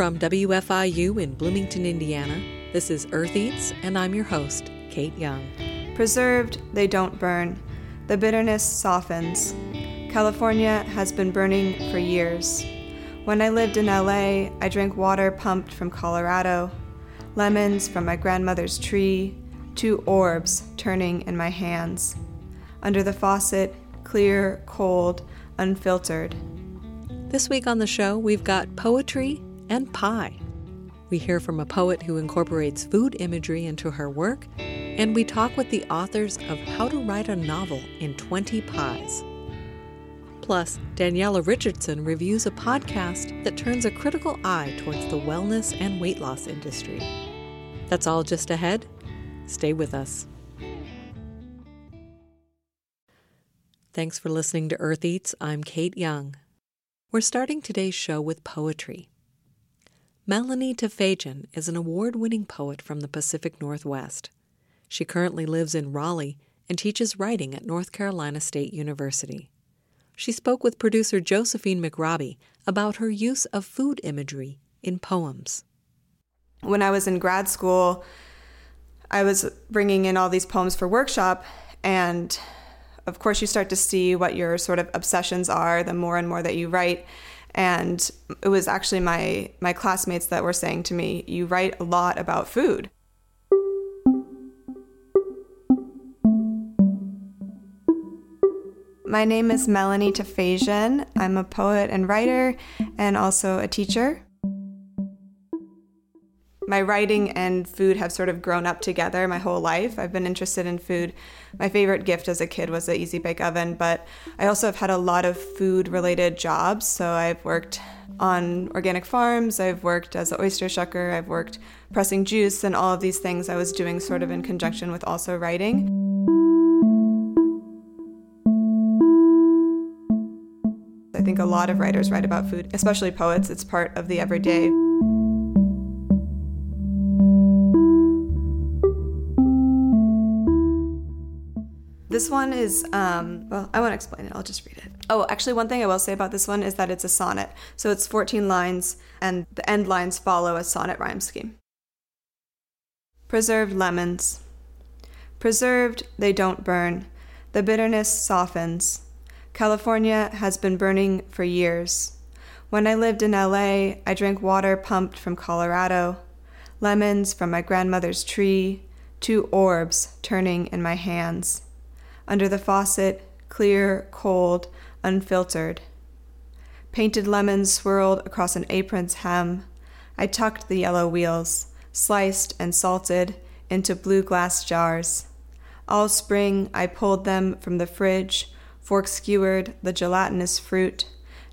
From WFIU in Bloomington, Indiana, this is Earth Eats, and I'm your host, Kate Young. Preserved, they don't burn. The bitterness softens. California has been burning for years. When I lived in LA, I drank water pumped from Colorado, lemons from my grandmother's tree, two orbs turning in my hands. Under the faucet, clear, cold, unfiltered. This week on the show, we've got poetry and pie. We hear from a poet who incorporates food imagery into her work, and we talk with the authors of How to Write a Novel in 20 Pies. Plus, Daniella Richardson reviews a podcast that turns a critical eye towards the wellness and weight loss industry. That's all just ahead. Stay with us. Thanks for listening to Earth Eats. I'm Kate Young. We're starting today's show with poetry. Melanie Tafejian is an award winning poet from the Pacific Northwest. She currently lives in Raleigh and teaches writing at North Carolina State University. She spoke with producer Josephine McRobbie about her use of food imagery in poems. When I was in grad school, I was bringing in all these poems for workshop, and of course, you start to see what your sort of obsessions are the more and more that you write. And it was actually my, my classmates that were saying to me, You write a lot about food. My name is Melanie Tafejian. I'm a poet and writer and also a teacher my writing and food have sort of grown up together my whole life. I've been interested in food. My favorite gift as a kid was the Easy Bake Oven, but I also have had a lot of food related jobs. So I've worked on organic farms, I've worked as an oyster shucker, I've worked pressing juice, and all of these things I was doing sort of in conjunction with also writing. I think a lot of writers write about food, especially poets. It's part of the everyday. This one is, um, well, I won't explain it, I'll just read it. Oh, actually, one thing I will say about this one is that it's a sonnet. So it's 14 lines, and the end lines follow a sonnet rhyme scheme. Preserved lemons. Preserved, they don't burn. The bitterness softens. California has been burning for years. When I lived in LA, I drank water pumped from Colorado, lemons from my grandmother's tree, two orbs turning in my hands under the faucet, clear, cold, unfiltered. Painted lemons swirled across an apron's hem. I tucked the yellow wheels, sliced and salted, into blue glass jars. All spring, I pulled them from the fridge, fork skewered the gelatinous fruit,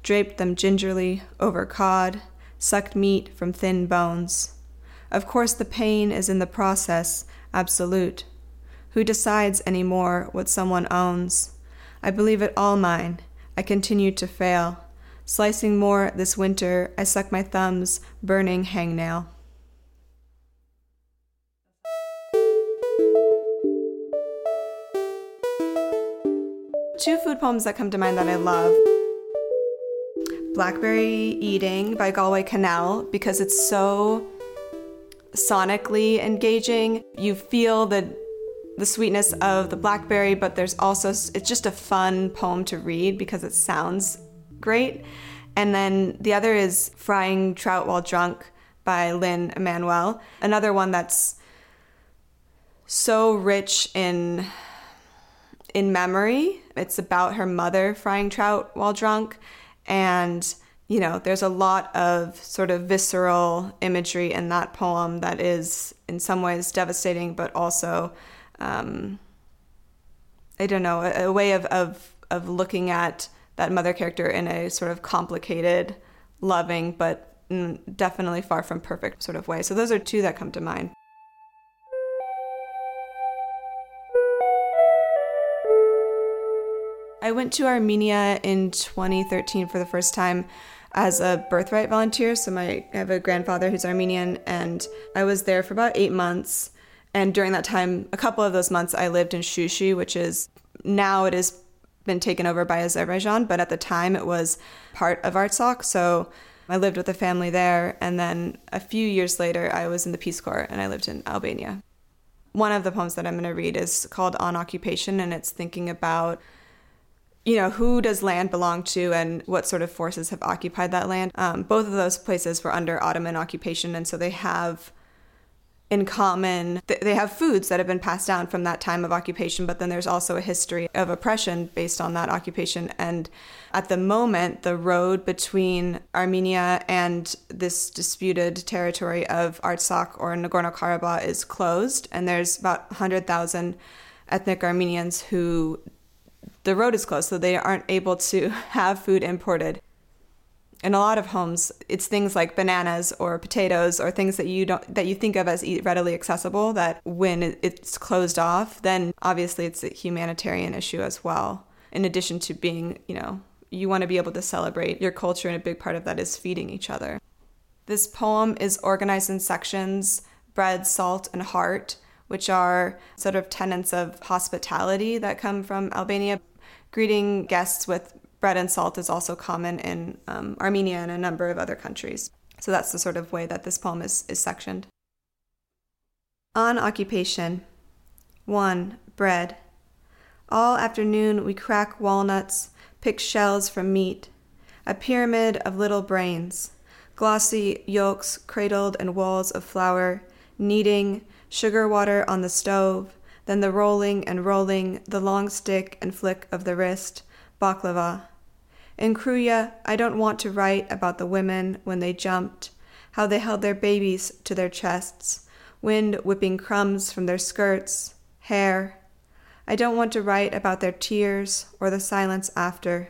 draped them gingerly over cod, sucked meat from thin bones. Of course, the pain is in the process, absolute. Who decides any more what someone owns? I believe it all mine. I continue to fail. Slicing more this winter, I suck my thumb's burning hangnail. Two food poems that come to mind that I love. Blackberry Eating by Galway Kinnell because it's so sonically engaging. You feel the the sweetness of the blackberry, but there's also, it's just a fun poem to read because it sounds great. And then the other is Frying Trout While Drunk by Lynn Emanuel, another one that's so rich in in memory. It's about her mother frying trout while drunk and you know, there's a lot of sort of visceral imagery in that poem that is in some ways devastating but also um, I don't know, a, a way of, of, of looking at that mother character in a sort of complicated, loving, but definitely far from perfect sort of way. So those are two that come to mind. I went to Armenia in 2013 for the first time as a birthright volunteer. So my I have a grandfather who's Armenian, and I was there for about eight months. And during that time, a couple of those months, I lived in Shushi, which is now it has been taken over by Azerbaijan, but at the time it was part of Artsakh. So I lived with a family there, and then a few years later, I was in the Peace Corps and I lived in Albania. One of the poems that I'm going to read is called On Occupation, and it's thinking about you know, who does land belong to and what sort of forces have occupied that land. Um, both of those places were under Ottoman occupation, and so they have in common. They have foods that have been passed down from that time of occupation, but then there's also a history of oppression based on that occupation. And at the moment, the road between Armenia and this disputed territory of Artsakh or Nagorno Karabakh is closed, and there's about 100,000 ethnic Armenians who the road is closed, so they aren't able to have food imported in a lot of homes it's things like bananas or potatoes or things that you don't that you think of as readily accessible that when it's closed off then obviously it's a humanitarian issue as well. In addition to being you know you want to be able to celebrate your culture and a big part of that is feeding each other. This poem is organized in sections bread salt and heart which are sort of tenets of hospitality that come from albania greeting guests with bread and salt is also common in um, Armenia and a number of other countries. So that's the sort of way that this poem is, is sectioned. On occupation. 1. Bread. All afternoon we crack walnuts, pick shells from meat, a pyramid of little brains, glossy yolks cradled in walls of flour, kneading, sugar water on the stove, then the rolling and rolling, the long stick and flick of the wrist, baklava. In Kruja, I don't want to write about the women when they jumped, how they held their babies to their chests, wind whipping crumbs from their skirts, hair. I don't want to write about their tears or the silence after.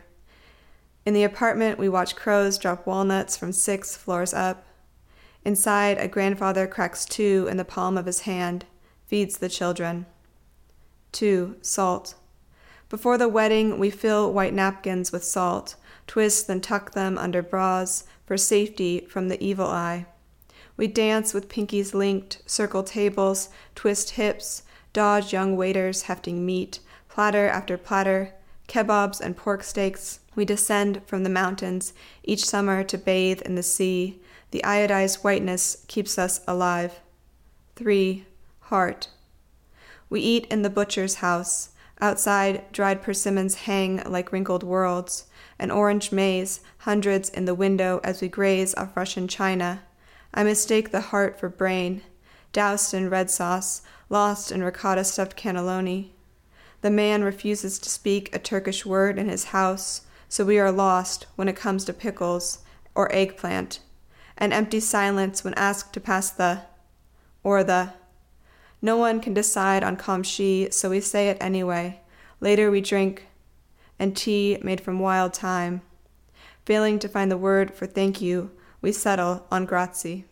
In the apartment, we watch crows drop walnuts from six floors up. Inside, a grandfather cracks two in the palm of his hand, feeds the children. 2. Salt. Before the wedding, we fill white napkins with salt, twist and tuck them under bras for safety from the evil eye. We dance with pinkies linked, circle tables, twist hips, dodge young waiters hefting meat, platter after platter, kebabs and pork steaks. We descend from the mountains each summer to bathe in the sea. The iodized whiteness keeps us alive. 3. Heart. We eat in the butcher's house. Outside, dried persimmons hang like wrinkled worlds, an orange maze, hundreds in the window as we graze off Russian china. I mistake the heart for brain, doused in red sauce, lost in ricotta stuffed cannelloni. The man refuses to speak a Turkish word in his house, so we are lost when it comes to pickles or eggplant. An empty silence when asked to pass the or the no one can decide on kamshi, so we say it anyway. Later we drink, and tea made from wild thyme. Failing to find the word for thank you, we settle on grazie.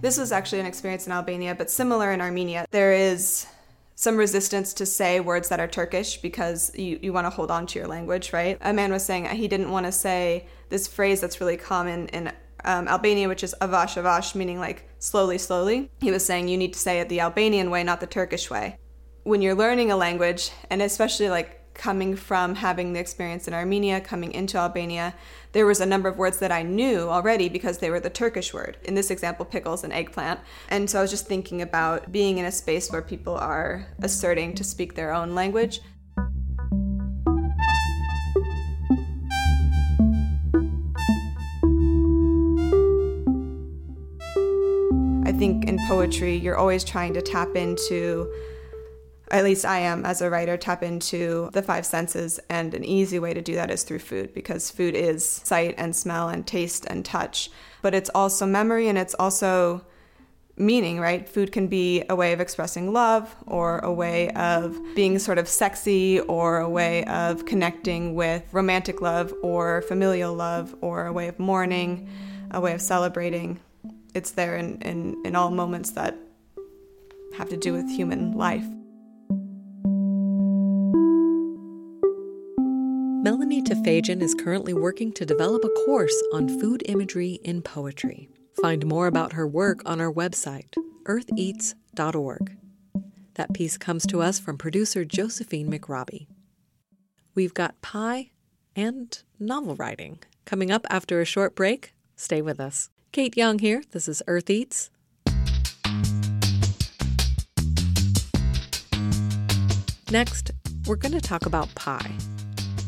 This was actually an experience in Albania, but similar in Armenia. There is some resistance to say words that are Turkish because you, you want to hold on to your language, right? A man was saying he didn't want to say this phrase that's really common in um, Albania, which is avash avash, meaning like slowly, slowly. He was saying you need to say it the Albanian way, not the Turkish way. When you're learning a language, and especially like coming from having the experience in Armenia, coming into Albania, there was a number of words that I knew already because they were the Turkish word. In this example, pickles and eggplant. And so I was just thinking about being in a space where people are asserting to speak their own language. I think in poetry, you're always trying to tap into at least I am as a writer, tap into the five senses. And an easy way to do that is through food because food is sight and smell and taste and touch. But it's also memory and it's also meaning, right? Food can be a way of expressing love or a way of being sort of sexy or a way of connecting with romantic love or familial love or a way of mourning, a way of celebrating. It's there in, in, in all moments that have to do with human life. Melanie is currently working to develop a course on food imagery in poetry. Find more about her work on our website, eartheats.org. That piece comes to us from producer Josephine McRobbie. We've got pie and novel writing coming up after a short break. Stay with us. Kate Young here. This is Earth Eats. Next, we're going to talk about pie.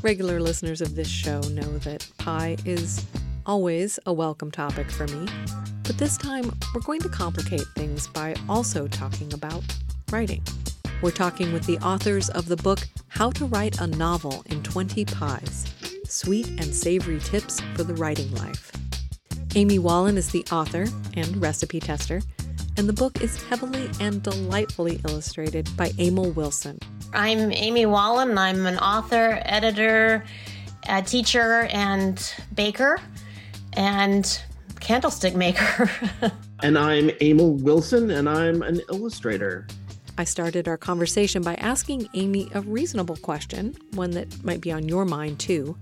Regular listeners of this show know that pie is always a welcome topic for me, but this time we're going to complicate things by also talking about writing. We're talking with the authors of the book How to Write a Novel in 20 Pies Sweet and Savory Tips for the Writing Life. Amy Wallen is the author and recipe tester, and the book is heavily and delightfully illustrated by Emil Wilson. I'm Amy Wallen. I'm an author, editor, a teacher, and baker, and candlestick maker. and I'm Emil Wilson, and I'm an illustrator. I started our conversation by asking Amy a reasonable question, one that might be on your mind too.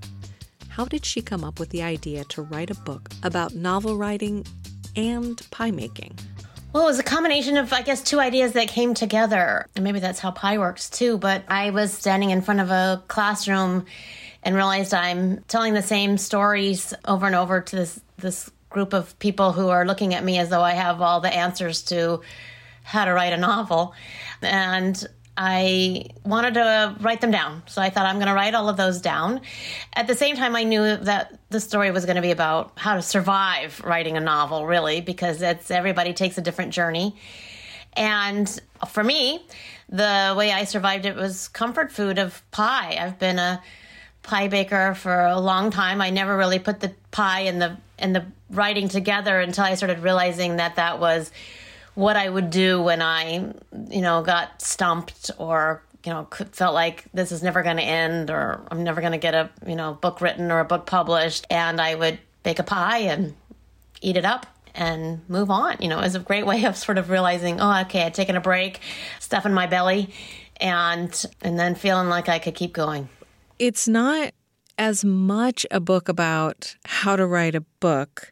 How did she come up with the idea to write a book about novel writing and pie making? Well, it was a combination of, I guess, two ideas that came together. And maybe that's how pie works too. But I was standing in front of a classroom and realized I'm telling the same stories over and over to this this group of people who are looking at me as though I have all the answers to how to write a novel. And I wanted to write them down. So I thought I'm going to write all of those down. At the same time, I knew that the story was going to be about how to survive writing a novel, really, because it's everybody takes a different journey. And for me, the way I survived it was comfort food of pie. I've been a pie baker for a long time. I never really put the pie and the and the writing together until I started realizing that that was what I would do when I, you know, got stumped or you know felt like this is never going to end or I'm never going to get a you know book written or a book published, and I would bake a pie and eat it up and move on. You know, was a great way of sort of realizing, oh, okay, I'd taken a break, stuff in my belly, and and then feeling like I could keep going. It's not as much a book about how to write a book,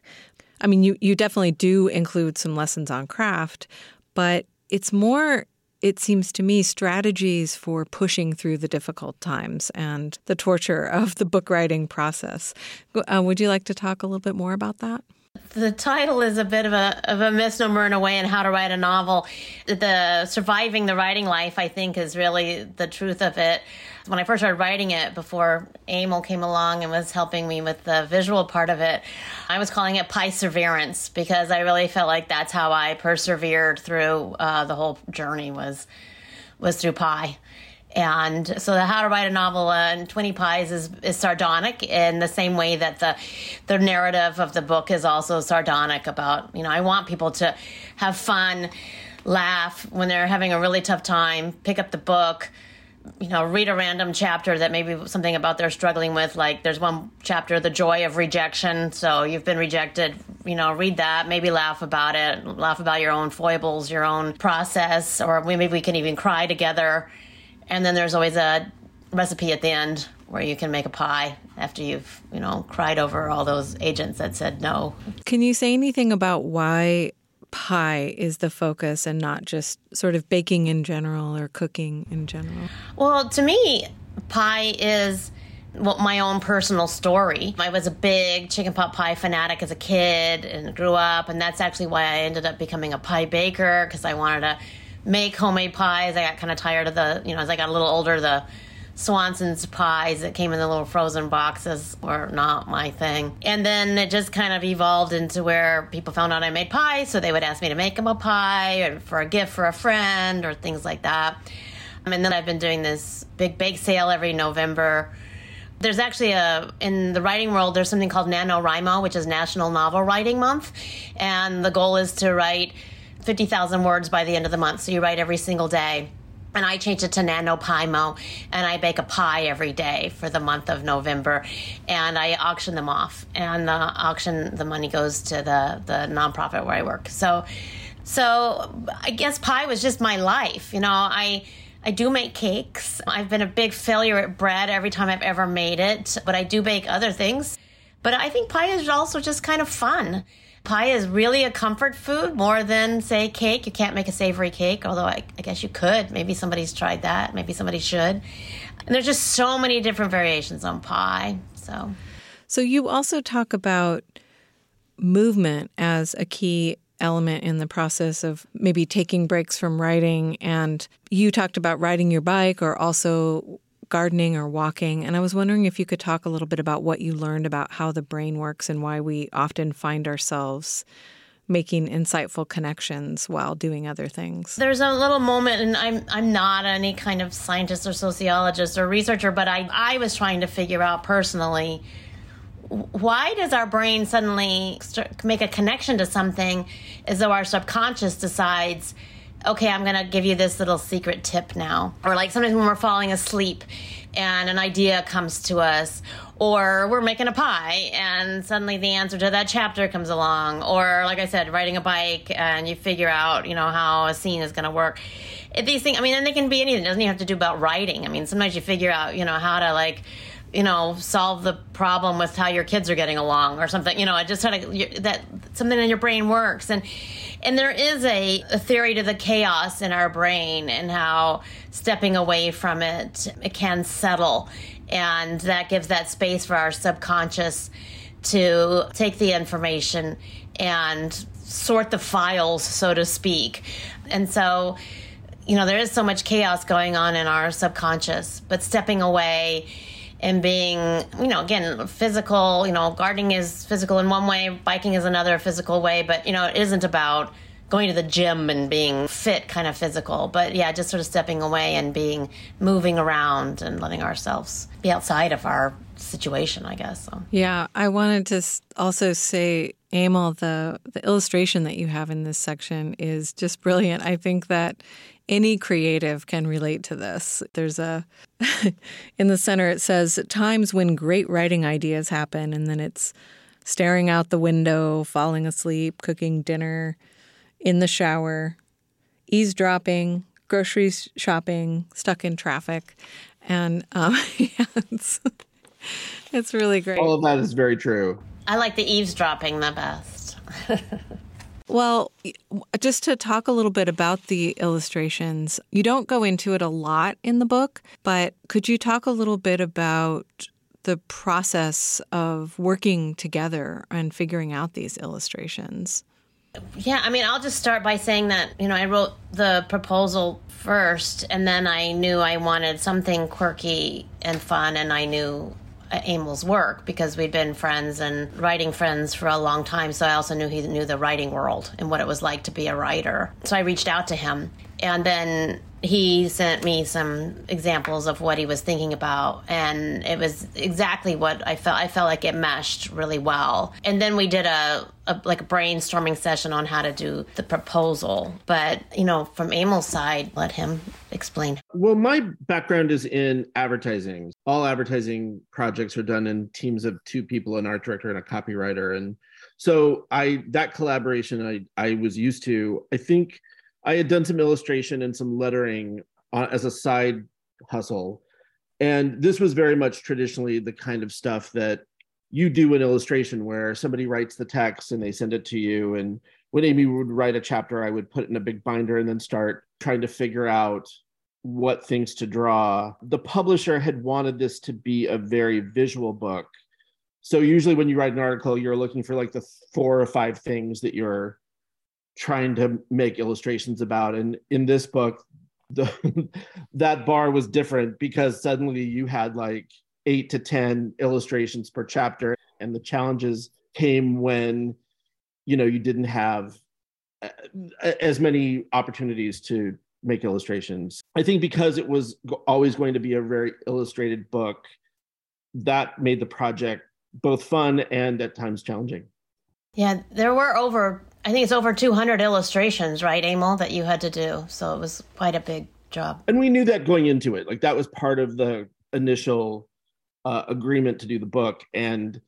I mean, you, you definitely do include some lessons on craft, but it's more, it seems to me, strategies for pushing through the difficult times and the torture of the book writing process. Uh, would you like to talk a little bit more about that? The title is a bit of a of a misnomer in a way in how to write a novel. The surviving the writing life, I think, is really the truth of it when I first started writing it, before Emil came along and was helping me with the visual part of it, I was calling it perseverance because I really felt like that's how I persevered through uh, the whole journey was was through pie. And so the how to write a novel in 20 pies is, is sardonic in the same way that the the narrative of the book is also sardonic about, you know, I want people to have fun, laugh when they're having a really tough time, pick up the book, you know, read a random chapter that maybe something about they're struggling with. Like there's one chapter, the joy of rejection. So you've been rejected, you know, read that, maybe laugh about it, laugh about your own foibles, your own process, or maybe we can even cry together. And then there's always a recipe at the end where you can make a pie after you've, you know, cried over all those agents that said no. Can you say anything about why pie is the focus and not just sort of baking in general or cooking in general? Well, to me, pie is well, my own personal story. I was a big chicken pot pie fanatic as a kid and grew up, and that's actually why I ended up becoming a pie baker because I wanted to make homemade pies. I got kind of tired of the, you know, as I got a little older, the Swanson's pies that came in the little frozen boxes were not my thing. And then it just kind of evolved into where people found out I made pies, so they would ask me to make them a pie or for a gift for a friend or things like that. And then I've been doing this big bake sale every November. There's actually a in the writing world there's something called NaNoWriMo, which is National Novel Writing Month, and the goal is to write 50,000 words by the end of the month. So you write every single day and I change it to NaNoPieMo, and I bake a pie every day for the month of November, and I auction them off, and the auction the money goes to the the nonprofit where I work. So, so I guess pie was just my life, you know. I I do make cakes. I've been a big failure at bread every time I've ever made it, but I do bake other things. But I think pie is also just kind of fun. Pie is really a comfort food more than, say, cake. You can't make a savory cake, although I, I guess you could. Maybe somebody's tried that. Maybe somebody should. And there's just so many different variations on pie. So, so you also talk about movement as a key element in the process of maybe taking breaks from writing. And you talked about riding your bike or also gardening or walking. And I was wondering if you could talk a little bit about what you learned about how the brain works and why we often find ourselves making insightful connections while doing other things. There's a little moment and I'm I'm not any kind of scientist or sociologist or researcher, but I I was trying to figure out personally why does our brain suddenly make a connection to something as though our subconscious decides okay, I'm going to give you this little secret tip now. Or like sometimes when we're falling asleep and an idea comes to us, or we're making a pie and suddenly the answer to that chapter comes along, or like I said, riding a bike and you figure out, you know, how a scene is going to work. These things, I mean, and they can be anything. It doesn't even have to do about writing. I mean, sometimes you figure out, you know, how to like you know, solve the problem with how your kids are getting along or something. You know, I just kind of that something in your brain works, and and there is a, a theory to the chaos in our brain and how stepping away from it it can settle, and that gives that space for our subconscious to take the information and sort the files, so to speak, and so. You know, there is so much chaos going on in our subconscious, but stepping away and being, you know, again, physical, you know, gardening is physical in one way, biking is another physical way, but, you know, it isn't about going to the gym and being fit kind of physical, but yeah, just sort of stepping away and being moving around and letting ourselves be outside of our situation, I guess. So. Yeah, I wanted to also say, Emil, the the illustration that you have in this section is just brilliant. I think that any creative can relate to this. There's a, in the center, it says, times when great writing ideas happen, and then it's staring out the window, falling asleep, cooking dinner, in the shower, eavesdropping, grocery shopping, stuck in traffic. And um, yeah, it's, it's really great. All of that is very true. I like the eavesdropping the best. Well, just to talk a little bit about the illustrations, you don't go into it a lot in the book, but could you talk a little bit about the process of working together and figuring out these illustrations? Yeah, I mean, I'll just start by saying that, you know, I wrote the proposal first, and then I knew I wanted something quirky and fun, and I knew Emil's work because we'd been friends and writing friends for a long time. So I also knew he knew the writing world and what it was like to be a writer. So I reached out to him. And then he sent me some examples of what he was thinking about and it was exactly what i felt i felt like it meshed really well. And then we did a, a, like a brainstorming session on how to do the proposal but you know from emil's side let him explain. Well my background is in advertising. All advertising projects are done in teams of two people an art director and a copywriter. And so i that collaboration i i was used to. I think I had done some illustration and some lettering uh, as a side hustle. And this was very much traditionally the kind of stuff that you do an illustration where somebody writes the text and they send it to you. And when Amy would write a chapter, I would put it in a big binder and then start trying to figure out what things to draw. The publisher had wanted this to be a very visual book. So usually when you write an article, you're looking for like the four or five things that you're trying to make illustrations about. And in this book, the that bar was different because suddenly you had like eight to 10 illustrations per chapter. And the challenges came when, you know, you didn't have uh, as many opportunities to make illustrations. I think because it was always going to be a very illustrated book, that made the project both fun and at times challenging. Yeah, there were over I think it's over 200 illustrations, right, Emil, that you had to do. So it was quite a big job. And we knew that going into it. Like that was part of the initial uh, agreement to do the book. And,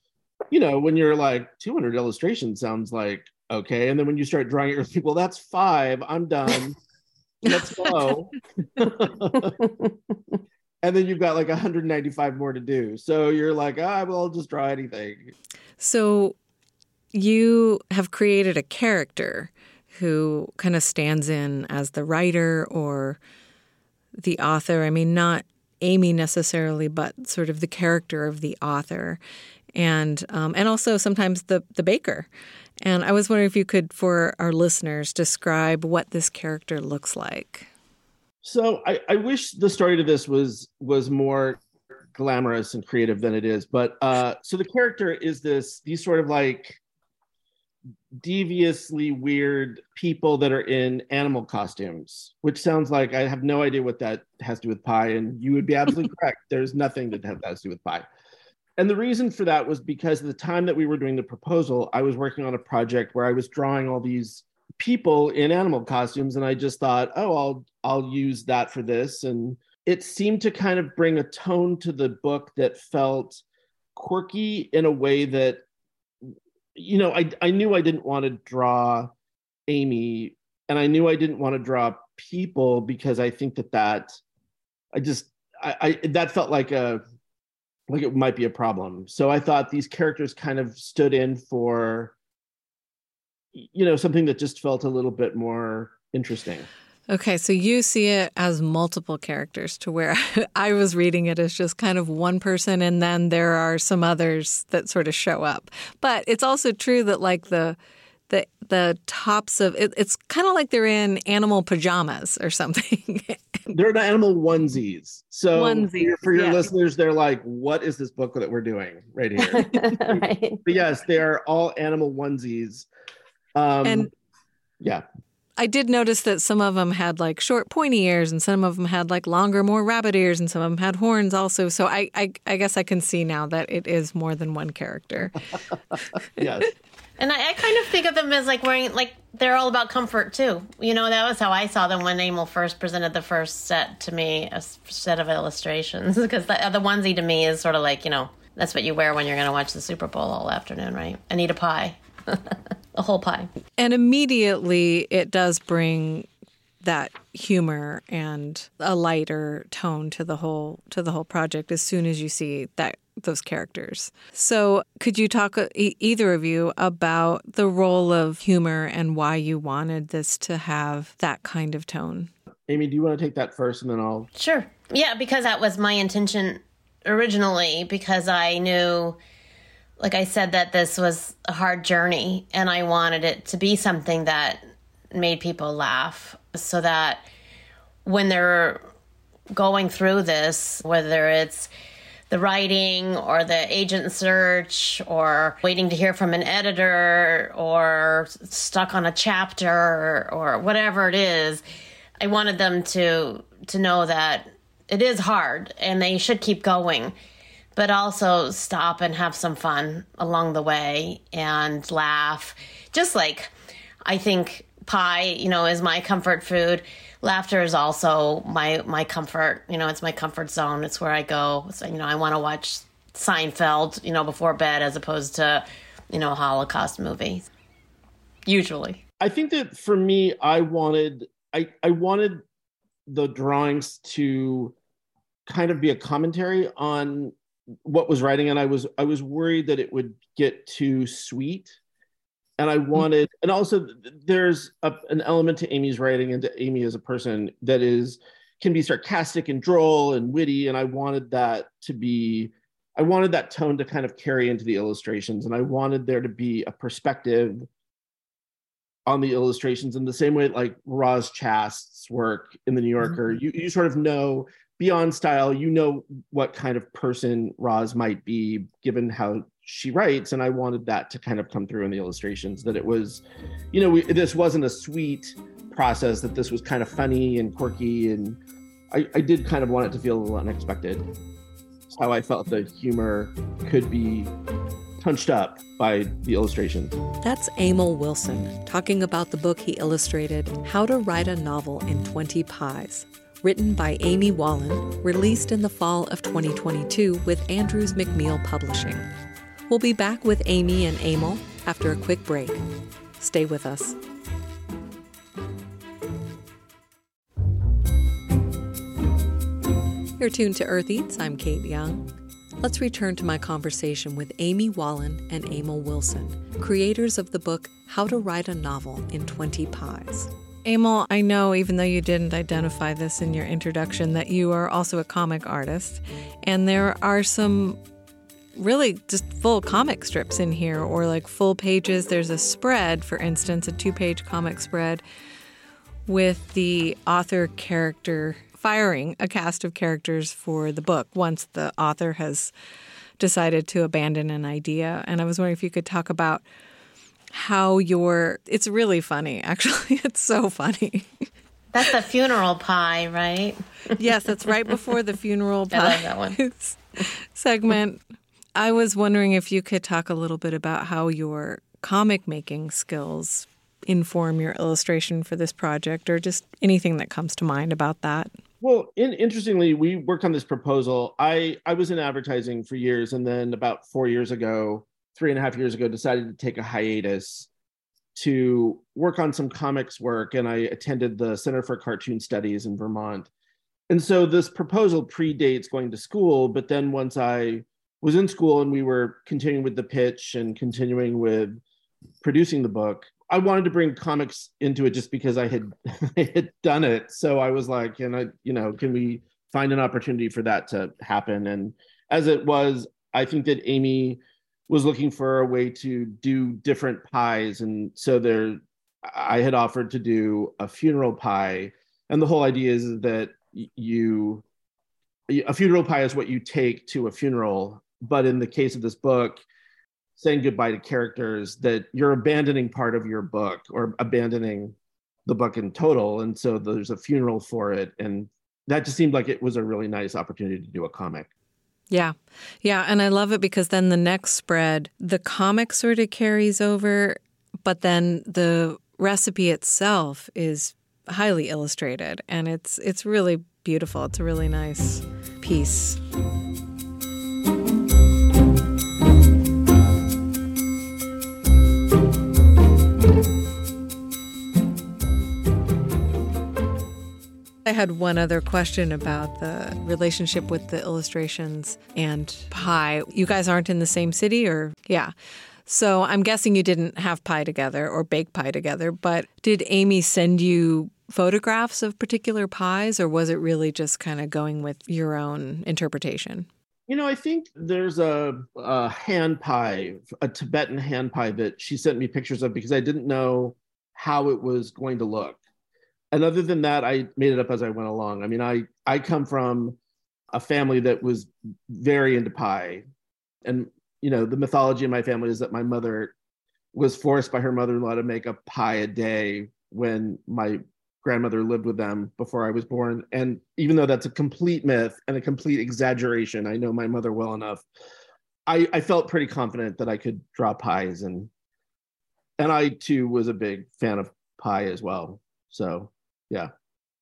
you know, when you're like 200 illustrations sounds like okay. And then when you start drawing it, you're like, well, that's five. I'm done. Let's go. and then you've got like 195 more to do. So you're like, ah, well, I'll just draw anything. So you have created a character who kind of stands in as the writer or the author. I mean, not Amy necessarily, but sort of the character of the author, and um, and also sometimes the the baker. And I was wondering if you could, for our listeners, describe what this character looks like. So I, I wish the story to this was was more glamorous and creative than it is. But uh, so the character is this these sort of like deviously weird people that are in animal costumes, which sounds like I have no idea what that has to do with pie. And you would be absolutely correct. There's nothing that has to do with pie. And the reason for that was because at the time that we were doing the proposal, I was working on a project where I was drawing all these people in animal costumes, and I just thought, oh, I'll I'll use that for this. And it seemed to kind of bring a tone to the book that felt quirky in a way that you know, I I knew I didn't want to draw Amy, and I knew I didn't want to draw people because I think that that I just I, I that felt like a like it might be a problem. So I thought these characters kind of stood in for you know something that just felt a little bit more interesting. Okay, so you see it as multiple characters to where I was reading it as just kind of one person and then there are some others that sort of show up. But it's also true that like the the the tops of it, it's kind of like they're in animal pajamas or something. they're in animal onesies. So onesies, for your yeah. listeners, they're like, "What is this book that we're doing right here?" right. But yes, they are all animal onesies. Um, and yeah, I did notice that some of them had like short, pointy ears, and some of them had like longer, more rabbit ears, and some of them had horns also. So I, I, I guess I can see now that it is more than one character. yes. And I, I, kind of think of them as like wearing, like they're all about comfort too. You know, that was how I saw them when Emil first presented the first set to me, a set of illustrations. Because the, the onesie to me is sort of like, you know, that's what you wear when you're going to watch the Super Bowl all afternoon, right? And eat a pie. a whole pie. And immediately it does bring that humor and a lighter tone to the whole to the whole project as soon as you see that those characters. So, could you talk uh, e- either of you about the role of humor and why you wanted this to have that kind of tone? Amy, do you want to take that first and then I'll Sure. Yeah, because that was my intention originally because I knew like I said, that this was a hard journey and I wanted it to be something that made people laugh so that when they're going through this, whether it's the writing or the agent search or waiting to hear from an editor or stuck on a chapter or whatever it is, I wanted them to to know that it is hard and they should keep going but also stop and have some fun along the way and laugh. Just like I think pie, you know, is my comfort food. Laughter is also my my comfort. You know, it's my comfort zone. It's where I go. So, you know, I want to watch Seinfeld, you know, before bed as opposed to, you know, Holocaust movie. Usually. I think that for me, I wanted I I wanted the drawings to kind of be a commentary on what was writing and i was i was worried that it would get too sweet and i wanted and also there's a, an element to amy's writing and to amy as a person that is can be sarcastic and droll and witty and i wanted that to be i wanted that tone to kind of carry into the illustrations and i wanted there to be a perspective on the illustrations in the same way like Roz Chast's work in the New Yorker. Mm-hmm. You you sort of know beyond style, you know what kind of person Roz might be given how she writes. And I wanted that to kind of come through in the illustrations that it was, you know, we, this wasn't a sweet process, that this was kind of funny and quirky. And I, I did kind of want it to feel a little unexpected. It's how I felt the humor could be punched up by the illustrations. That's Emil Wilson talking about the book he illustrated, How to Write a Novel in 20 Pies written by Amy Wallen, released in the fall of 2022 with Andrews McMeel Publishing. We'll be back with Amy and Emil after a quick break. Stay with us. You're tuned to Earth Eats. I'm Kate Young. let's return to my conversation with Amy Wallen and Emil Wilson, creators of the book How to Write a Novel in 20 Pies. Emil, I know, even though you didn't identify this in your introduction, that you are also a comic artist. And there are some really just full comic strips in here, or like full pages. There's a spread, for instance, a two page comic spread with the author character firing a cast of characters for the book once the author has decided to abandon an idea. And I was wondering if you could talk about how your it's really funny actually. It's so funny. That's the funeral pie right? Yes that's right before the funeral pie I love that one. segment. I was wondering if you could talk a little bit about how your comic making skills inform your illustration for this project or just anything that comes to mind about that. Well in, interestingly we worked on this proposal. I i was in advertising for years and then about four years ago three and a half years ago decided to take a hiatus to work on some comics work and i attended the center for cartoon studies in vermont. And so this proposal predates going to school but then once i was in school and we were continuing with the pitch and continuing with producing the book i wanted to bring comics into it just because i had I had done it. So i was like and i you know can we find an opportunity for that to happen? And as it was i think that amy was looking for a way to do different pies. And so there i had offered to do a funeral pie. And the whole idea is that you a funeral pie is what you take to a funeral. But in the case of this book saying goodbye to characters that you're abandoning part of your book or abandoning the book in total. And so there's a funeral for it. And that just seemed like it was a really nice opportunity to do a comic yeah. Yeah. And I love it because then the next spread, the comic sort of carries over, but then the recipe itself is highly illustrated and it's it's really beautiful. It's a really nice piece. Had one other question about the relationship with the illustrations and pie. You guys aren't in the same city, or yeah. So I'm guessing you didn't have pie together or bake pie together, but did Amy send you photographs of particular pies, or was it really just kind of going with your own interpretation? You know, I think there's a, a hand pie, a Tibetan hand pie that she sent me pictures of because I didn't know how it was going to look and other than that, I made it up as I went along. I mean, I I come from a family that was very into pie, and you know, the mythology in my family is that my mother was forced by her mother-in-law to make a pie a day when my grandmother lived with them before I was born. And even though that's a complete myth and a complete exaggeration, I know my mother well enough. I, I felt pretty confident that I could draw pies and and I too was a big fan of pie as well. So yeah.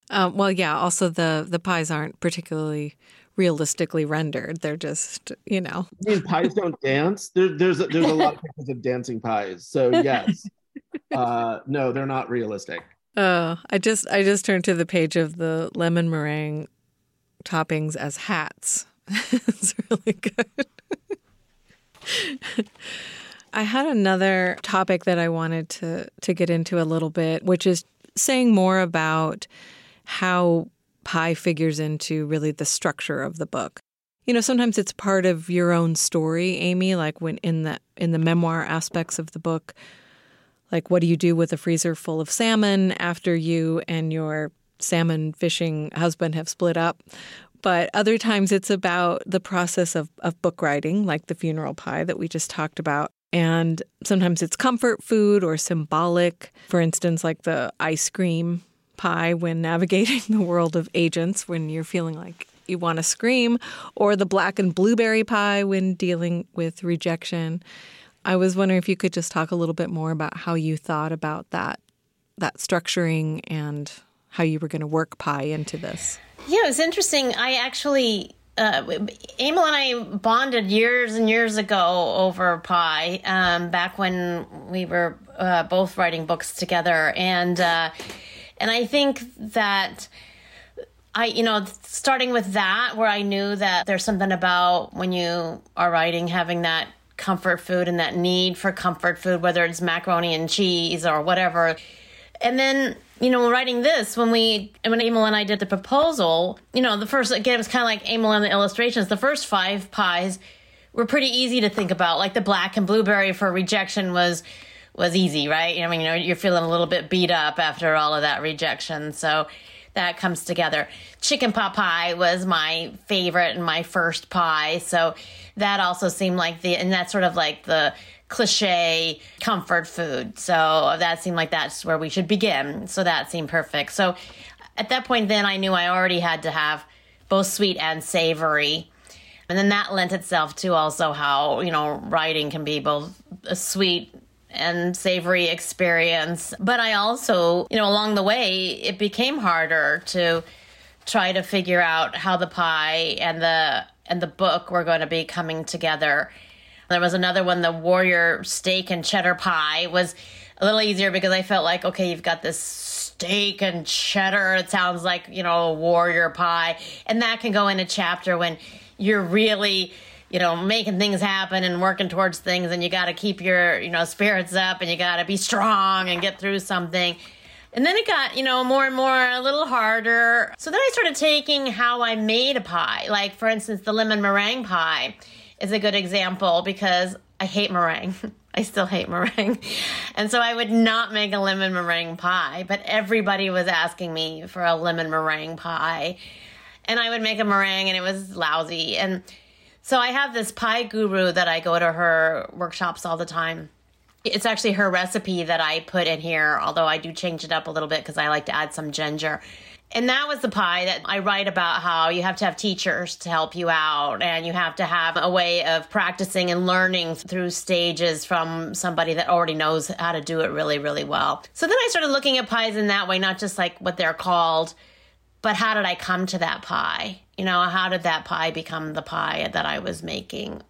Um, well, yeah. Also, the the pies aren't particularly realistically rendered. They're just, you know. I mean, pies don't dance. There, there's a, there's a lot of pictures of dancing pies. So yes, uh, no, they're not realistic. Oh, I just I just turned to the page of the lemon meringue toppings as hats. it's really good. I had another topic that I wanted to to get into a little bit, which is saying more about how pie figures into really the structure of the book. You know, sometimes it's part of your own story, Amy, like when in the in the memoir aspects of the book, like what do you do with a freezer full of salmon after you and your salmon fishing husband have split up? But other times it's about the process of, of book writing, like the funeral pie that we just talked about. And sometimes it's comfort food or symbolic. For instance, like the ice cream pie when navigating the world of agents when you're feeling like you want to scream, or the black and blueberry pie when dealing with rejection. I was wondering if you could just talk a little bit more about how you thought about that that structuring and how you were going to work pie into this. Yeah, it was interesting. I actually uh, Emil and I bonded years and years ago over pie um, back when we were uh, both writing books together, and uh, and I think that I, you know, starting with that, where I knew that there's something about when you are writing having that comfort food and that need for comfort food, whether it's macaroni and cheese or whatever. And then, you know, writing this, when we, when Emil and I did the proposal, you know, the first, again, it was kind of like Emil and the illustrations. The first five pies were pretty easy to think about. Like the black and blueberry for rejection was, was easy, right? I mean, you know, you're feeling a little bit beat up after all of that rejection. So, that comes together. Chicken pot pie was my favorite and my first pie. So that also seemed like the, and that's sort of like the cliche comfort food. So that seemed like that's where we should begin. So that seemed perfect. So at that point, then I knew I already had to have both sweet and savory. And then that lent itself to also how, you know, writing can be both a sweet and savory experience. But I also, you know, along the way, it became harder to try to figure out how the pie and the and the book were going to be coming together. There was another one, the warrior steak and cheddar pie was a little easier because I felt like, okay, you've got this steak and cheddar. It sounds like, you know, warrior pie. And that can go in a chapter when you're really you know, making things happen and working towards things, and you got to keep your, you know, spirits up and you got to be strong and get through something. And then it got, you know, more and more a little harder. So then I started taking how I made a pie. Like, for instance, the lemon meringue pie is a good example because I hate meringue. I still hate meringue. And so I would not make a lemon meringue pie, but everybody was asking me for a lemon meringue pie. And I would make a meringue and it was lousy. And so I have this pie guru that I go to her workshops all the time. It's actually her recipe that I put in here, although I do change it up a little bit because I like to add some ginger. And that was the pie that I write about how you have to have teachers to help you out and you have to have a way of practicing and learning through stages from somebody that already knows how to do it really, really well. So then I started looking at pies in that way, not just like what they're called, but how did I come to that pie? You know, how did that pie become the pie that I was making?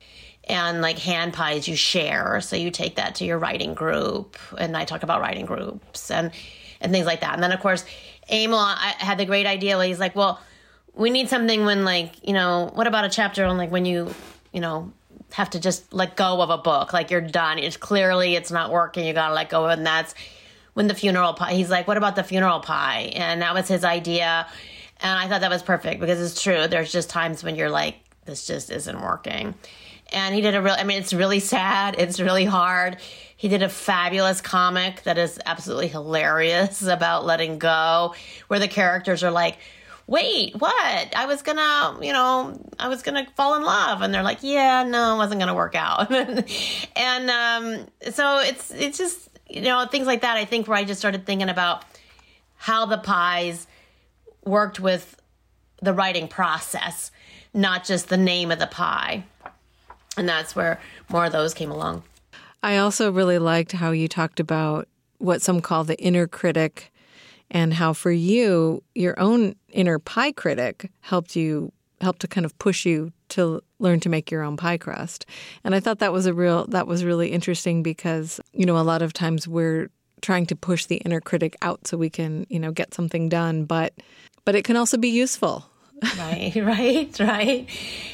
And like hand pies, you share. So you take that to your writing group. And I talk about writing groups and, and things like that. And then, of course, Emil had the great idea. where He's like, well, we need something when, like, you know, what about a chapter on like when you, you know, have to just let go of a book, like you're done. It's clearly it's not working. You got to let go. And that's when the funeral pie, he's like, what about the funeral pie? And that was his idea. And I thought that was perfect because it's true. There's just times when you're like, this just isn't working. And he did a real, I mean, it's really sad. It's really hard. He did a fabulous comic that is absolutely hilarious about letting go, where the characters are like, wait, what? I was gonna, you know, I was gonna fall in love. And they're like, yeah, no, it wasn't gonna work out. and um, so it's, it's just, you know, things like that. I think where I just started thinking about how the pies worked with the writing process, not just the name of the pie. And that's where more of those came along. I also really liked how you talked about what some call the inner critic and how for you your own inner pie critic helped you helped to kind of push you to learn to make your own pie crust. And I thought that was a real that was really interesting because, you know, a lot of times we're trying to push the inner critic out so we can, you know, get something done, but but it can also be useful. right, right, right.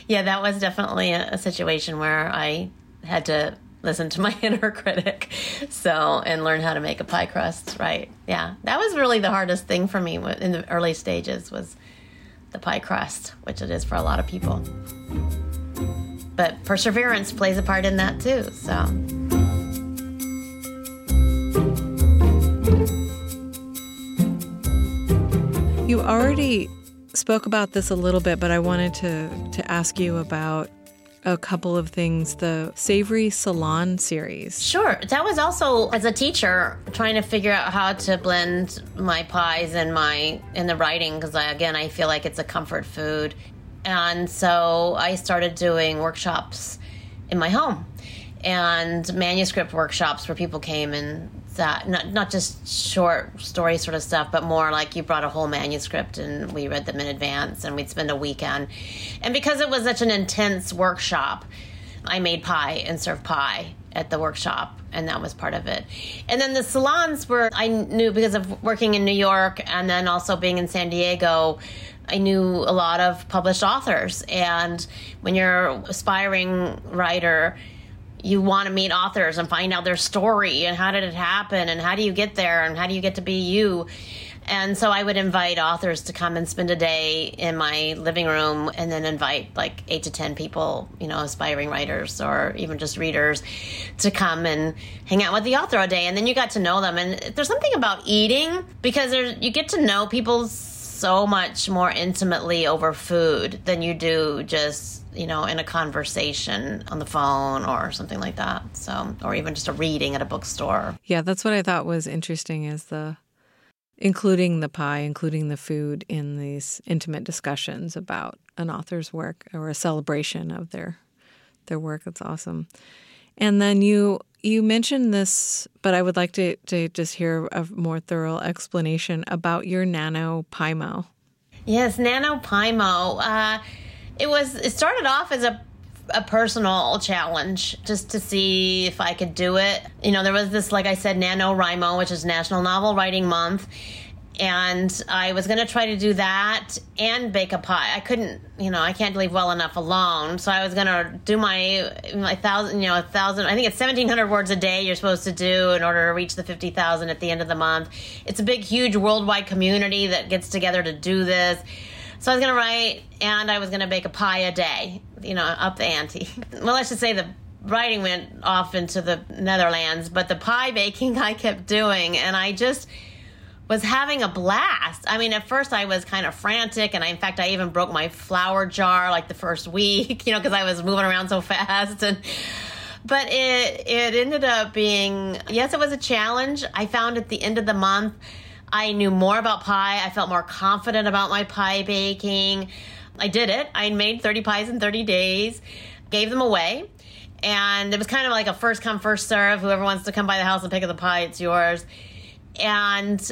Yeah, that was definitely a, a situation where I had to listen to my inner critic so and learn how to make a pie crust right yeah that was really the hardest thing for me in the early stages was the pie crust, which it is for a lot of people. But perseverance plays a part in that too, so. You already spoke about this a little bit, but I wanted to, to ask you about a couple of things the Savory Salon series. Sure. That was also as a teacher trying to figure out how to blend my pies and my in the writing because again I feel like it's a comfort food. And so I started doing workshops in my home and manuscript workshops where people came and that not not just short story sort of stuff, but more like you brought a whole manuscript and we read them in advance and we'd spend a weekend. And because it was such an intense workshop, I made pie and served pie at the workshop, and that was part of it. And then the salons were, I knew because of working in New York and then also being in San Diego. I knew a lot of published authors, and when you're aspiring writer, you want to meet authors and find out their story and how did it happen and how do you get there and how do you get to be you. And so I would invite authors to come and spend a day in my living room and then invite like eight to 10 people, you know, aspiring writers or even just readers to come and hang out with the author a day. And then you got to know them. And there's something about eating because there's, you get to know people so much more intimately over food than you do just you know, in a conversation on the phone or something like that. So, or even just a reading at a bookstore. Yeah, that's what I thought was interesting is the including the pie, including the food in these intimate discussions about an author's work or a celebration of their their work. That's awesome. And then you you mentioned this, but I would like to, to just hear a more thorough explanation about your NaNoPieMo. Yes, NaNoPieMo. Uh, it was it started off as a a personal challenge just to see if I could do it. You know, there was this, like I said, NaNoWriMo, which is National Novel Writing Month. And I was going to try to do that and bake a pie. I couldn't, you know, I can't leave well enough alone. So I was going to do my, my thousand, you know, a thousand, I think it's 1,700 words a day you're supposed to do in order to reach the 50,000 at the end of the month. It's a big, huge worldwide community that gets together to do this. So I was going to write and I was going to bake a pie a day, you know, up the ante. well, let's just say the writing went off into the Netherlands, but the pie baking I kept doing and I just was having a blast. I mean, at first I was kind of frantic and I, in fact, I even broke my flour jar like the first week, you know, because I was moving around so fast and but it it ended up being yes it was a challenge i found at the end of the month I knew more about pie. I felt more confident about my pie baking. I did it. I made 30 pies in 30 days, gave them away. And it was kind of like a first come, first serve. Whoever wants to come by the house and pick up the pie, it's yours. And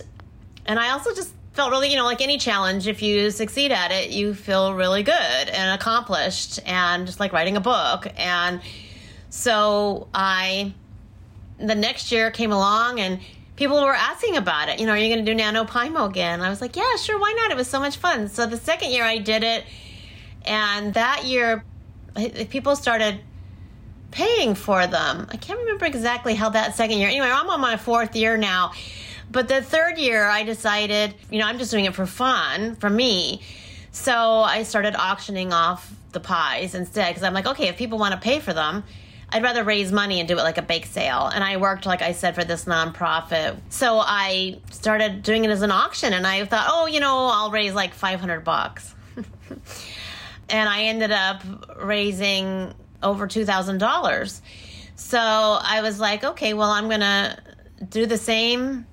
and I also just felt really, you know, like any challenge, if you succeed at it, you feel really good and accomplished and just like writing a book. And so I the next year came along and people were asking about it. You know, are you going to do Nano NaNoPieMo again? I was like, yeah, sure, why not? It was so much fun. So the second year I did it, and that year people started paying for them. I can't remember exactly how that second year. Anyway, I'm on my fourth year now. But the third year, I decided, you know, I'm just doing it for fun, for me. So I started auctioning off the pies instead because I'm like, okay, if people want to pay for them, I'd rather raise money and do it like a bake sale. And I worked, like I said, for this nonprofit. So I started doing it as an auction and I thought, oh, you know, I'll raise like 500 bucks. and I ended up raising over $2,000. So I was like, okay, well, I'm going to do the same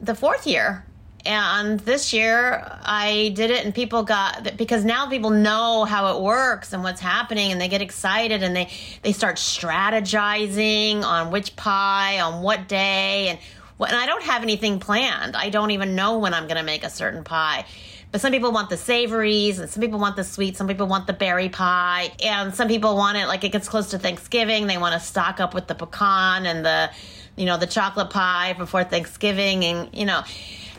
the fourth year and this year I did it and people got because now people know how it works and what's happening and they get excited and they they start strategizing on which pie on what day and what and I don't have anything planned. I don't even know when I'm going to make a certain pie. But some people want the savories, and some people want the sweet, some people want the berry pie, and some people want it like it gets close to Thanksgiving. They want to stock up with the pecan and the, you know, the chocolate pie before Thanksgiving, and you know,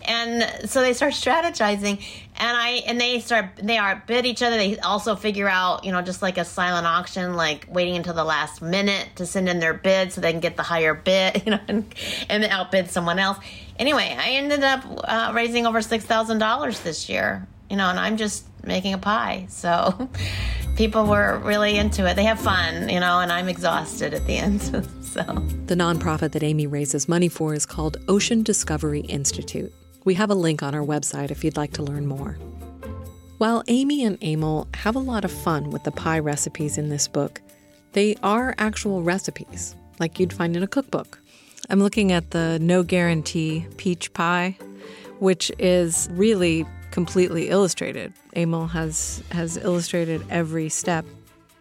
and so they start strategizing and i and they start they are bid each other. They also figure out you know just like a silent auction like waiting until the last minute to send in their bid so they can get the higher bid you know and, and outbid someone else. Anyway i ended up uh, raising over $6000 this year you know and i'm just making a pie. So people were really into it. They have fun you know and i'm exhausted at the end so. The nonprofit that amy raises money for is called ocean discovery institute we have a link on our website if you'd like to learn more. While Amy and Emil have a lot of fun with the pie recipes in this book, they are actual recipes, like you'd find in a cookbook. I'm looking at the No Guarantee Peach Pie, which is really completely illustrated. Emil has has illustrated every step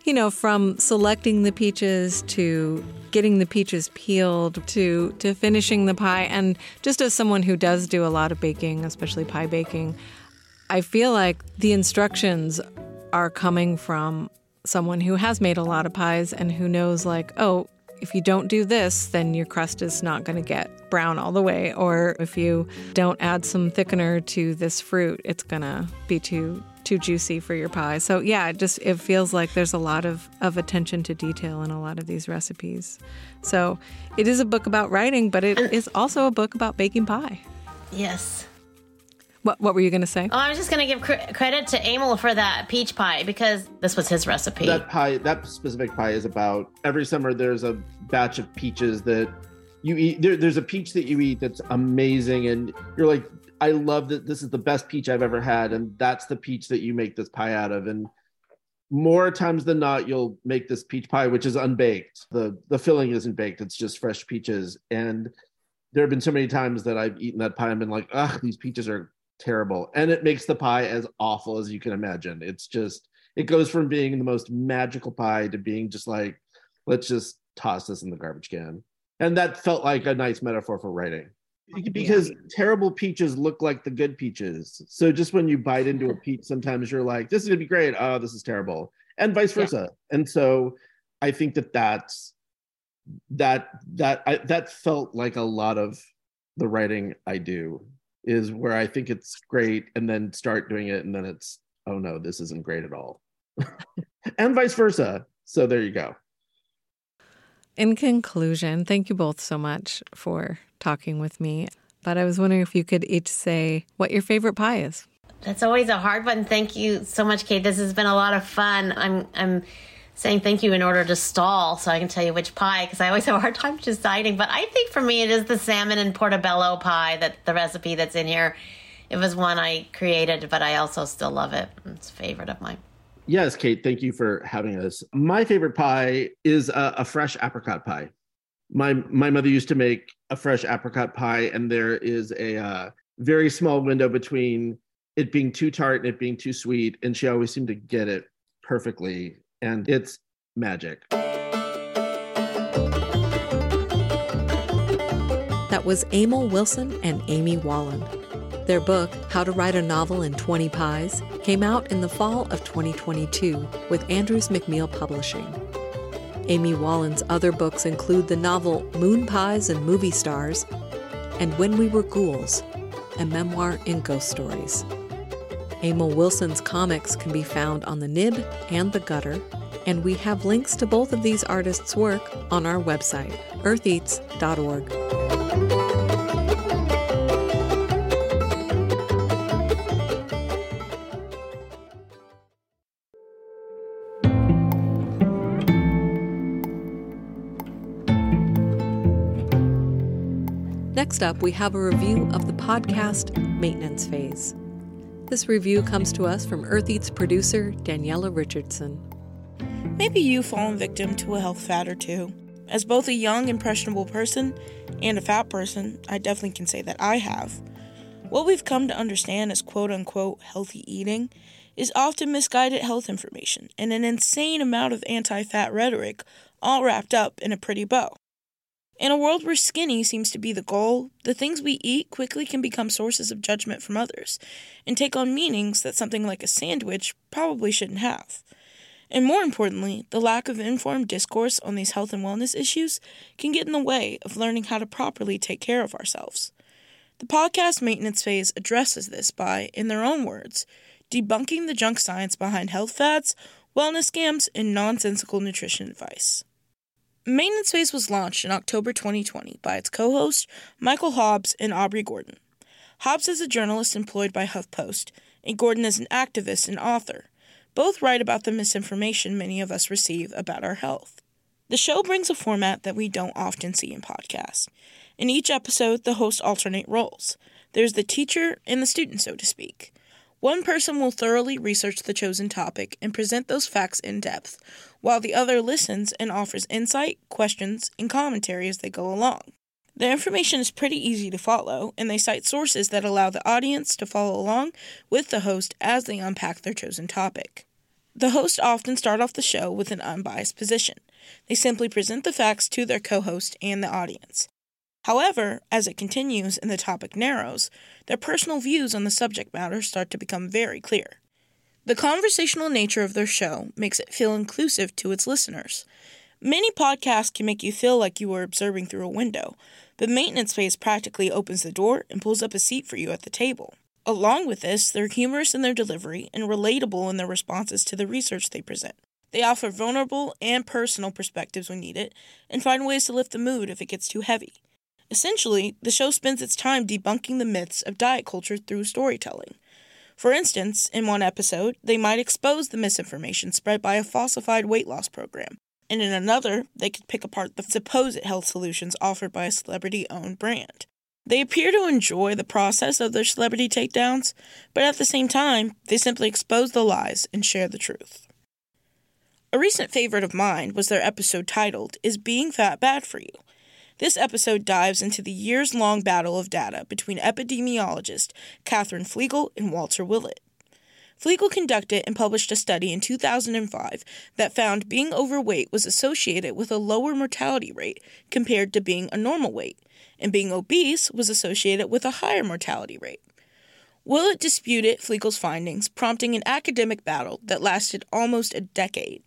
you know, from selecting the peaches to getting the peaches peeled to to finishing the pie and just as someone who does do a lot of baking, especially pie baking, I feel like the instructions are coming from someone who has made a lot of pies and who knows like, oh, if you don't do this, then your crust is not going to get brown all the way. Or if you don't add some thickener to this fruit, it's going to be too too juicy for your pie. So yeah, it just it feels like there's a lot of, of attention to detail in a lot of these recipes. So it is a book about writing, but it is also a book about baking pie. Yes. What, what were you going to say? Oh, I was just going to give cr- credit to Emil for that peach pie because this was his recipe. That pie, that specific pie is about every summer there's a batch of peaches that you eat. There, there's a peach that you eat that's amazing, and you're like, I love that this is the best peach I've ever had, and that's the peach that you make this pie out of. And more times than not, you'll make this peach pie, which is unbaked. the The filling isn't baked; it's just fresh peaches. And there have been so many times that I've eaten that pie and been like, "Ugh, these peaches are terrible and it makes the pie as awful as you can imagine it's just it goes from being the most magical pie to being just like let's just toss this in the garbage can and that felt like a nice metaphor for writing because yeah. terrible peaches look like the good peaches so just when you bite into a peach sometimes you're like this is gonna be great oh this is terrible and vice versa yeah. and so i think that that's that that I, that felt like a lot of the writing i do is where I think it's great and then start doing it and then it's oh no, this isn't great at all. and vice versa. So there you go. In conclusion, thank you both so much for talking with me. But I was wondering if you could each say what your favorite pie is. That's always a hard one. Thank you so much, Kate. This has been a lot of fun. I'm I'm saying thank you in order to stall so I can tell you which pie because I always have a hard time deciding. But I think for me, it is the salmon and portobello pie that the recipe that's in here. It was one I created, but I also still love it. It's a favorite of mine. Yes, Kate, thank you for having us. My favorite pie is a, a fresh apricot pie. My my mother used to make a fresh apricot pie, and there is a uh, very small window between it being too tart and it being too sweet, and she always seemed to get it perfectly and it's magic. That was Emil Wilson and Amy Wallen. Their book, How to Write a Novel in 20 Pies, came out in the fall of 2022 with Andrews McMeel Publishing. Amy Wallen's other books include the novel Moon Pies and Movie Stars and When We Were Ghouls, a memoir in ghost stories. Emil Wilson's comics can be found on the Nib and the Gutter, and we have links to both of these artists' work on our website, eartheats.org. Next up, we have a review of the podcast Maintenance Phase. This review comes to us from Earth Eats producer Daniella Richardson. Maybe you've fallen victim to a health fad or two. As both a young, impressionable person and a fat person, I definitely can say that I have. What we've come to understand as quote unquote healthy eating is often misguided health information and an insane amount of anti fat rhetoric, all wrapped up in a pretty bow. In a world where skinny seems to be the goal, the things we eat quickly can become sources of judgment from others and take on meanings that something like a sandwich probably shouldn't have. And more importantly, the lack of informed discourse on these health and wellness issues can get in the way of learning how to properly take care of ourselves. The podcast maintenance phase addresses this by, in their own words, debunking the junk science behind health fads, wellness scams, and nonsensical nutrition advice. Maintenance Phase was launched in October 2020 by its co host, Michael Hobbs and Aubrey Gordon. Hobbs is a journalist employed by HuffPost, and Gordon is an activist and author. Both write about the misinformation many of us receive about our health. The show brings a format that we don't often see in podcasts. In each episode, the hosts alternate roles. There's the teacher and the student, so to speak. One person will thoroughly research the chosen topic and present those facts in depth, while the other listens and offers insight, questions, and commentary as they go along. The information is pretty easy to follow, and they cite sources that allow the audience to follow along with the host as they unpack their chosen topic. The hosts often start off the show with an unbiased position. They simply present the facts to their co host and the audience. However, as it continues and the topic narrows, their personal views on the subject matter start to become very clear. The conversational nature of their show makes it feel inclusive to its listeners. Many podcasts can make you feel like you are observing through a window, but Maintenance Phase practically opens the door and pulls up a seat for you at the table. Along with this, they're humorous in their delivery and relatable in their responses to the research they present. They offer vulnerable and personal perspectives when needed and find ways to lift the mood if it gets too heavy. Essentially, the show spends its time debunking the myths of diet culture through storytelling. For instance, in one episode, they might expose the misinformation spread by a falsified weight loss program, and in another, they could pick apart the supposed health solutions offered by a celebrity owned brand. They appear to enjoy the process of their celebrity takedowns, but at the same time, they simply expose the lies and share the truth. A recent favorite of mine was their episode titled, Is Being Fat Bad for You? This episode dives into the years long battle of data between epidemiologist Katherine Flegal and Walter Willett. Flegal conducted and published a study in 2005 that found being overweight was associated with a lower mortality rate compared to being a normal weight, and being obese was associated with a higher mortality rate. Willett disputed Flegal's findings, prompting an academic battle that lasted almost a decade.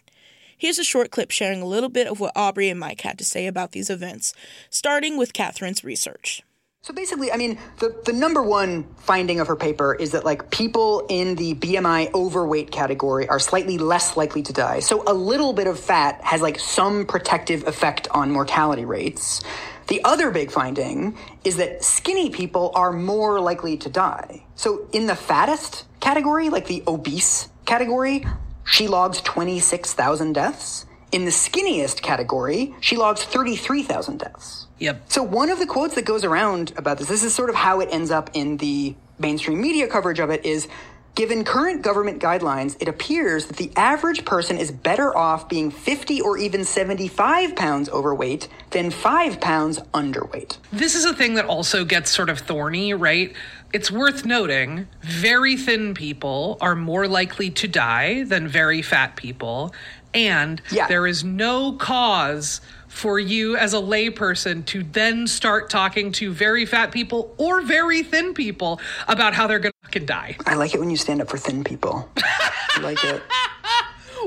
Here's a short clip sharing a little bit of what Aubrey and Mike had to say about these events, starting with Katherine's research. So basically, I mean, the, the number one finding of her paper is that like people in the BMI overweight category are slightly less likely to die. So a little bit of fat has like some protective effect on mortality rates. The other big finding is that skinny people are more likely to die. So in the fattest category, like the obese category, she logs 26,000 deaths. In the skinniest category, she logs 33,000 deaths. Yep. So one of the quotes that goes around about this, this is sort of how it ends up in the mainstream media coverage of it is Given current government guidelines, it appears that the average person is better off being 50 or even 75 pounds overweight than 5 pounds underweight. This is a thing that also gets sort of thorny, right? It's worth noting very thin people are more likely to die than very fat people. And Yeah. there is no cause for you as a layperson to then start talking to very fat people or very thin people about how they're going to fucking die. I like it when you stand up for thin people. I like it.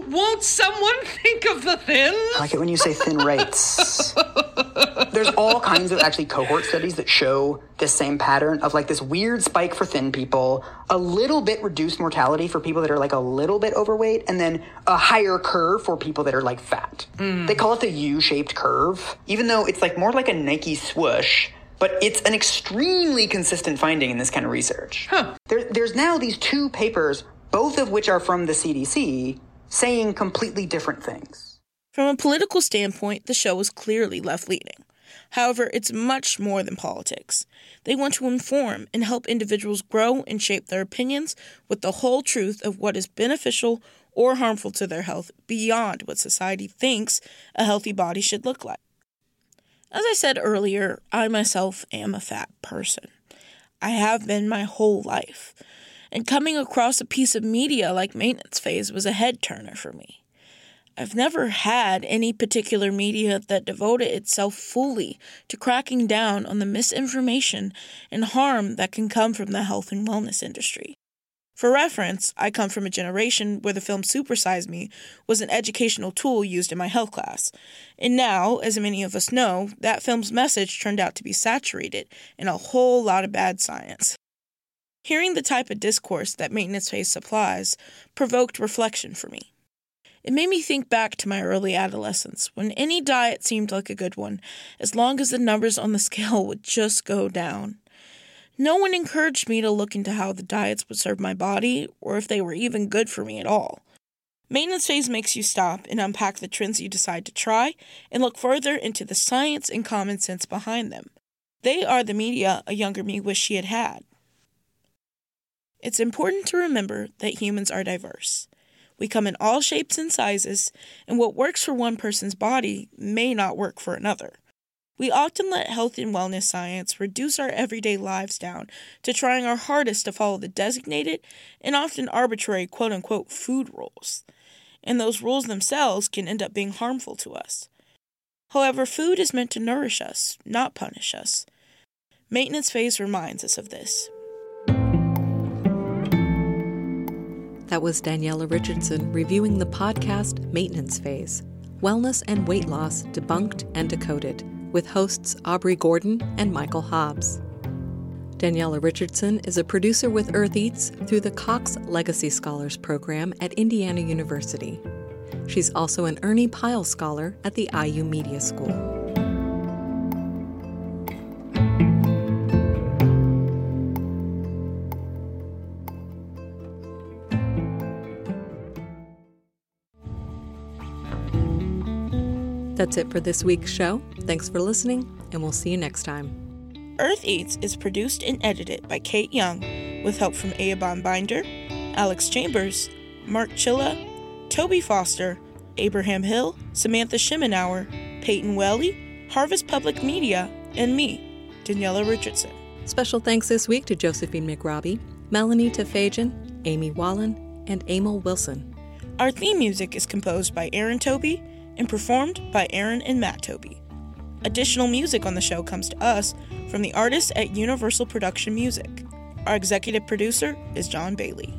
Won't someone think of the thin? I like it when you say thin rates. There's all kinds of actually cohort studies that show this same pattern of like this weird spike for thin people, a little bit reduced mortality for people that are like a little bit overweight, and then a higher curve for people that are like fat. Mm. They call it the U shaped curve, even though it's like more like a Nike swoosh. But it's an extremely consistent finding in this kind of research. There, there's now these two papers, both of which are from the CDC, saying completely different things. From a political standpoint, the show is clearly left leaning. However, it's much more than politics. They want to inform and help individuals grow and shape their opinions with the whole truth of what is beneficial or harmful to their health beyond what society thinks a healthy body should look like. As I said earlier, I myself am a fat person. I have been my whole life. And coming across a piece of media like Maintenance Phase was a head turner for me. I've never had any particular media that devoted itself fully to cracking down on the misinformation and harm that can come from the health and wellness industry. For reference, I come from a generation where the film Super Size Me was an educational tool used in my health class. And now, as many of us know, that film's message turned out to be saturated in a whole lot of bad science. Hearing the type of discourse that Maintenance Phase supplies provoked reflection for me. It made me think back to my early adolescence when any diet seemed like a good one, as long as the numbers on the scale would just go down. No one encouraged me to look into how the diets would serve my body or if they were even good for me at all. Maintenance phase makes you stop and unpack the trends you decide to try and look further into the science and common sense behind them. They are the media a younger me wished she had had. It's important to remember that humans are diverse. We come in all shapes and sizes, and what works for one person's body may not work for another. We often let health and wellness science reduce our everyday lives down to trying our hardest to follow the designated and often arbitrary quote unquote food rules. And those rules themselves can end up being harmful to us. However, food is meant to nourish us, not punish us. Maintenance phase reminds us of this. That was Daniella Richardson reviewing the podcast Maintenance Phase. Wellness and Weight Loss Debunked and Decoded with hosts Aubrey Gordon and Michael Hobbs. Daniella Richardson is a producer with Earth Eats through the Cox Legacy Scholars Program at Indiana University. She's also an Ernie Pyle Scholar at the IU Media School. That's it for this week's show. Thanks for listening, and we'll see you next time. Earth Eats is produced and edited by Kate Young, with help from Aabon Binder, Alex Chambers, Mark Chilla, Toby Foster, Abraham Hill, Samantha Shimenauer, Peyton Welly, Harvest Public Media, and me, Daniella Richardson. Special thanks this week to Josephine McRobbie, Melanie Tafejian, Amy Wallen, and Emil Wilson. Our theme music is composed by Aaron Toby and performed by Aaron and Matt Toby. Additional music on the show comes to us from the artists at Universal Production Music. Our executive producer is John Bailey.